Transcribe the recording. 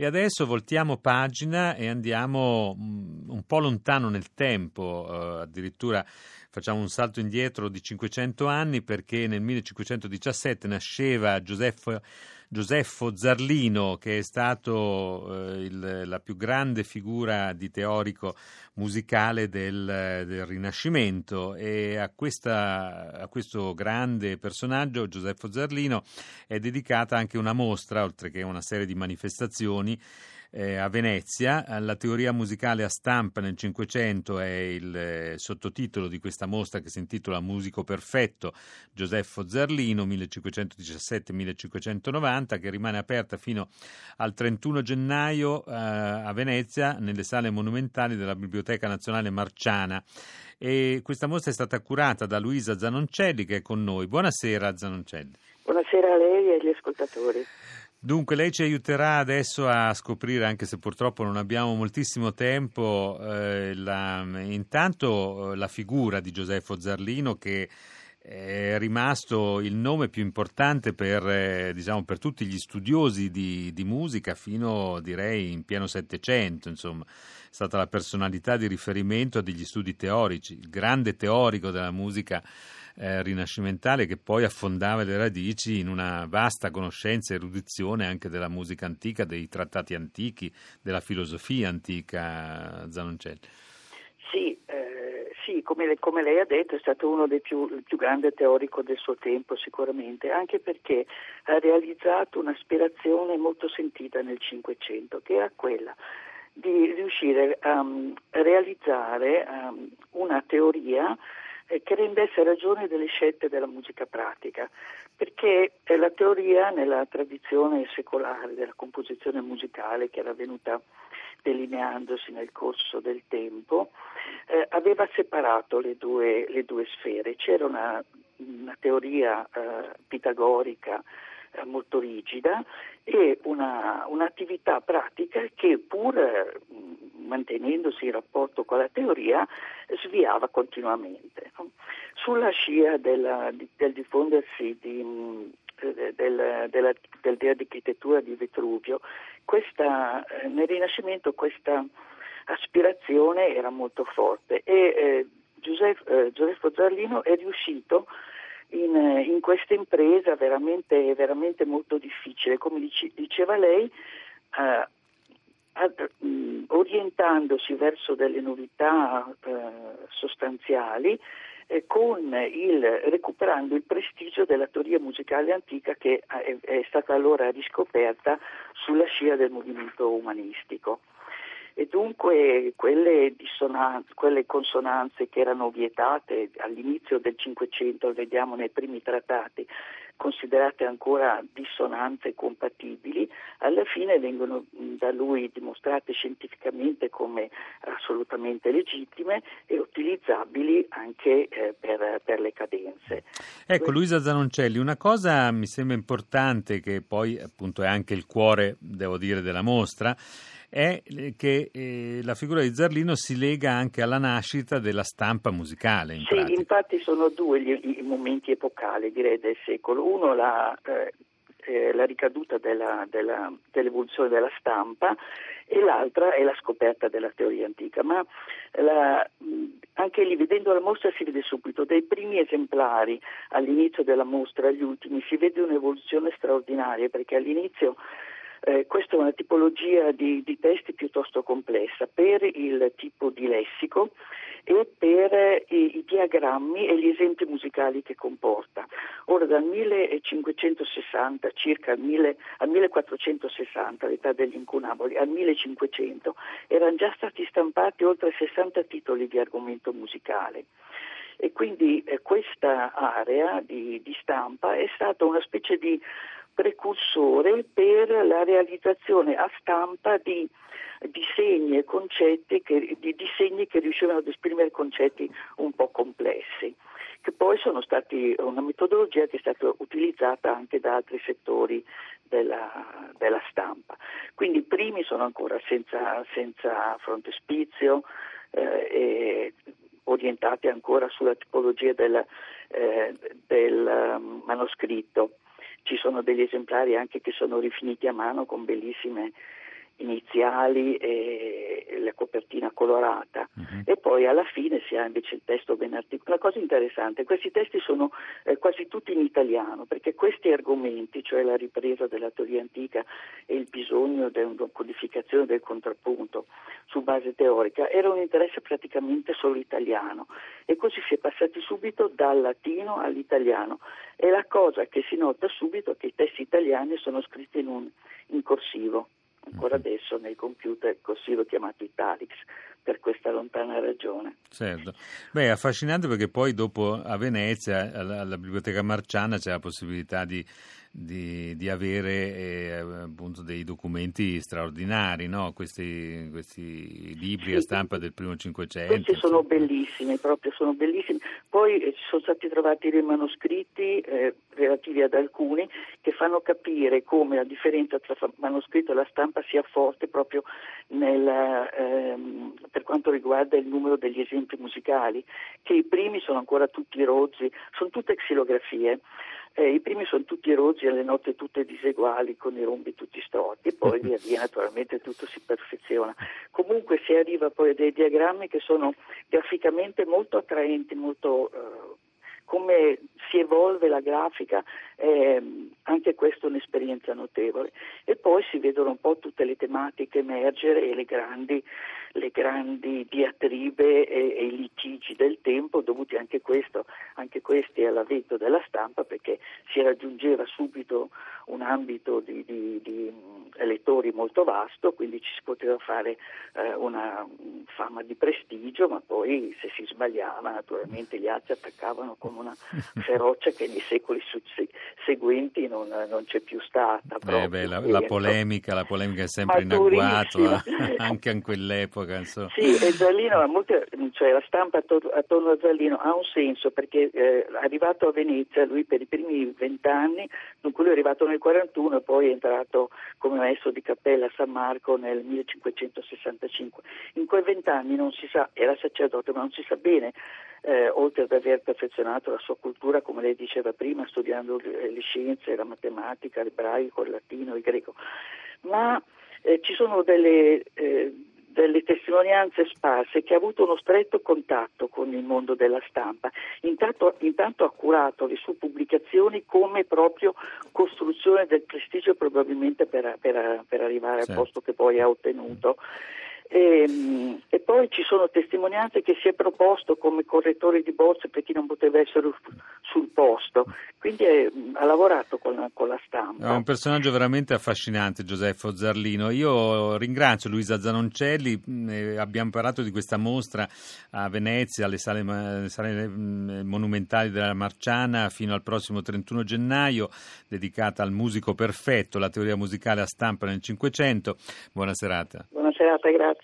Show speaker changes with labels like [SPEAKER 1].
[SPEAKER 1] E adesso voltiamo pagina e andiamo mm, un po' lontano nel tempo, eh, addirittura facciamo un salto indietro di 500 anni perché nel 1517 nasceva Giuseppe Giuseppo Zarlino, che è stato eh, il, la più grande figura di teorico musicale del, del Rinascimento. E a, questa, a, questo grande personaggio, Giuseppo Zarlino, è dedicata anche una mostra, oltre che una serie di manifestazioni eh, a Venezia. La teoria musicale a stampa nel Cinquecento è il eh, sottotitolo di questa mostra che si intitola Musico Perfetto Giuseppo Zarlino 1517-1590 che rimane aperta fino al 31 gennaio eh, a Venezia nelle sale monumentali della Biblioteca Nazionale Marciana. E questa mostra è stata curata da Luisa Zanoncelli che è con noi. Buonasera Zanoncelli.
[SPEAKER 2] Buonasera a lei e agli ascoltatori.
[SPEAKER 1] Dunque, lei ci aiuterà adesso a scoprire, anche se purtroppo non abbiamo moltissimo tempo, eh, la, intanto eh, la figura di Giuseppo Zarlino che è rimasto il nome più importante per, eh, diciamo, per tutti gli studiosi di, di, musica fino, direi, in pieno Settecento, insomma. È stata la personalità di riferimento degli studi teorici, il grande teorico della musica eh, rinascimentale che poi affondava le radici in una vasta conoscenza e erudizione anche della musica antica, dei trattati antichi, della filosofia antica, Zanoncelli.
[SPEAKER 2] Sì, eh, sì come, come, lei ha detto è stato uno dei più, più grande teorico del suo tempo sicuramente, anche perché ha realizzato un'aspirazione molto sentita nel Cinquecento, che era quella di riuscire a um, realizzare um, una teoria eh, che rendesse ragione delle scelte della musica pratica, perché la teoria nella tradizione secolare della composizione musicale che era venuta delineandosi nel corso del tempo, eh, aveva separato le due, le due, sfere. C'era una, una teoria eh, pitagorica eh, molto rigida e una, un'attività pratica che pur eh, mantenendosi in rapporto con la teoria sviava continuamente. Sulla scia della, del diffondersi di, del, della, della, dell'architettura di Vitruvio, questa, eh, nel Rinascimento questa aspirazione era molto forte e eh, Giuseppe, eh, Giuseppe Zarlino è riuscito in, in questa impresa veramente, veramente, molto difficile. Come dice, diceva lei, eh, ad, mh, mm, orientandosi verso delle novità eh, sostanziali, eh, con il, recuperando il prestigio della teoria musicale antica che è, è stata allora riscoperta sulla scia del movimento umanistico e dunque quelle, quelle, consonanze che erano vietate all'inizio del Cinquecento, vediamo nei primi trattati, considerate ancora dissonanze compatibili, alla fine vengono da lui dimostrate scientificamente come assolutamente legittime e utilizzabili anche eh, per, per, le cadenze.
[SPEAKER 1] Ecco, Luisa Zanoncelli, una cosa mi sembra importante, che poi appunto è anche il cuore, devo dire, della mostra, è che eh, la figura di Zarlino si lega anche alla nascita della stampa musicale. In
[SPEAKER 2] sì,
[SPEAKER 1] pratica.
[SPEAKER 2] infatti sono due gli, i momenti epocali, direi, del secolo. Uno, la, eh, eh, la ricaduta della, della, dell'evoluzione della stampa e l'altra è la scoperta della teoria antica. Ma la, anche lì, vedendo la mostra, si vede subito dai primi esemplari all'inizio della mostra agli ultimi, si vede un'evoluzione straordinaria perché all'inizio eh, questa è una tipologia di, di, testi piuttosto complessa per il tipo di lessico e per eh, i, i, diagrammi e gli esempi musicali che comporta. Ora dal 1560 circa al, 1000, al 1460, l'età degli incunaboli, al 1500 erano già stati stampati oltre 60 titoli di argomento musicale e quindi eh, questa area di, di, stampa è stata una specie di precursore per la realizzazione a stampa di disegni e concetti che, di disegni che riuscivano ad esprimere concetti un po' complessi, che poi sono stati una metodologia che è stata utilizzata anche da altri settori della, della stampa. Quindi i primi sono ancora senza, senza frontespizio eh, orientati ancora sulla tipologia del, eh, del um, manoscritto ci sono degli esemplari anche che sono rifiniti a mano con bellissime iniziali e la copertina colorata uh-huh. e poi alla fine si ha invece il testo ben articolato. Una cosa interessante, questi testi sono eh, quasi tutti in italiano perché questi argomenti, cioè la ripresa della teoria antica e il bisogno di una codificazione del contrappunto su base teorica, era un interesse praticamente solo italiano e così si è passati subito dal latino all'italiano e la cosa che si nota subito è che i testi italiani sono scritti in, un, in corsivo ancora mhm. adesso nel computer corsivo chiamato Italics per questa lontana ragione.
[SPEAKER 1] Certo, beh è affascinante perché poi dopo a Venezia alla, alla Biblioteca Marciana c'è la possibilità di di, di avere eh, appunto dei documenti straordinari, no? questi, questi, libri sì, a stampa del primo Cinquecento.
[SPEAKER 2] Questi sono bellissimi, proprio sono bellissimi. Poi eh, ci sono stati trovati dei manoscritti eh, relativi ad alcuni che fanno capire come la differenza tra manoscritto e la stampa sia forte proprio nel, ehm, per quanto riguarda il numero degli esempi musicali, che i primi sono ancora tutti rozzi, sono tutte xilografie. Eh, I primi sono tutti rozzi e le note tutte diseguali, con i rombi tutti storti, poi via via naturalmente tutto si perfeziona. Comunque si arriva poi a dei diagrammi che sono graficamente molto attraenti, molto... Eh, come si evolve la grafica, eh, anche questa è un'esperienza notevole. E poi si vedono un po' tutte le tematiche emergere e le grandi, le grandi diatribe e, i litigi del tempo dovuti anche, questo, anche questi all'avvento della stampa perché si raggiungeva subito un ambito di, di, di elettori molto vasto, quindi ci si poteva fare eh, una fama di prestigio, ma poi se si sbagliava naturalmente gli altri attaccavano con una ferocia che nei secoli seguenti non, non c'è più stata.
[SPEAKER 1] Eh beh, la, la, polemica, la polemica è sempre in agguato, eh, anche in quell'epoca. Insomma.
[SPEAKER 2] Sì, e Zallino, molte, cioè la stampa attorno, attorno, a Zallino ha un senso perché eh, arrivato a Venezia, lui per i primi vent'anni, dunque lui è arrivato nel 41 e poi è entrato come maestro di cappella a San Marco nel 1565. In quei vent'anni non si sa, era sacerdote, ma non si sa bene, eh, oltre ad aver perfezionato la sua cultura, come lei diceva prima, studiando le scienze, la matematica, l'ebraico, il latino, il greco, ma eh, ci sono delle, eh, delle testimonianze sparse che ha avuto uno stretto contatto con il mondo della stampa, intanto, intanto ha curato le sue pubblicazioni come proprio costruzione del prestigio probabilmente per, per, per arrivare sì. al posto che poi ha ottenuto. E, ehm, e, poi ci sono testimonianze che si è proposto come correttore di bozze per chi non poteva essere sul posto, quindi è, ha lavorato con la, con la, stampa.
[SPEAKER 1] È un personaggio veramente affascinante Giuseppe Zarlino. Io ringrazio Luisa Zanoncelli, mm, abbiamo parlato di questa mostra a Venezia, alle sale, sale mm, monumentali della Marciana fino al prossimo 31 gennaio, dedicata al musico perfetto, la teoria musicale a stampa nel Cinquecento. Buona serata.
[SPEAKER 2] Buona serata, grazie.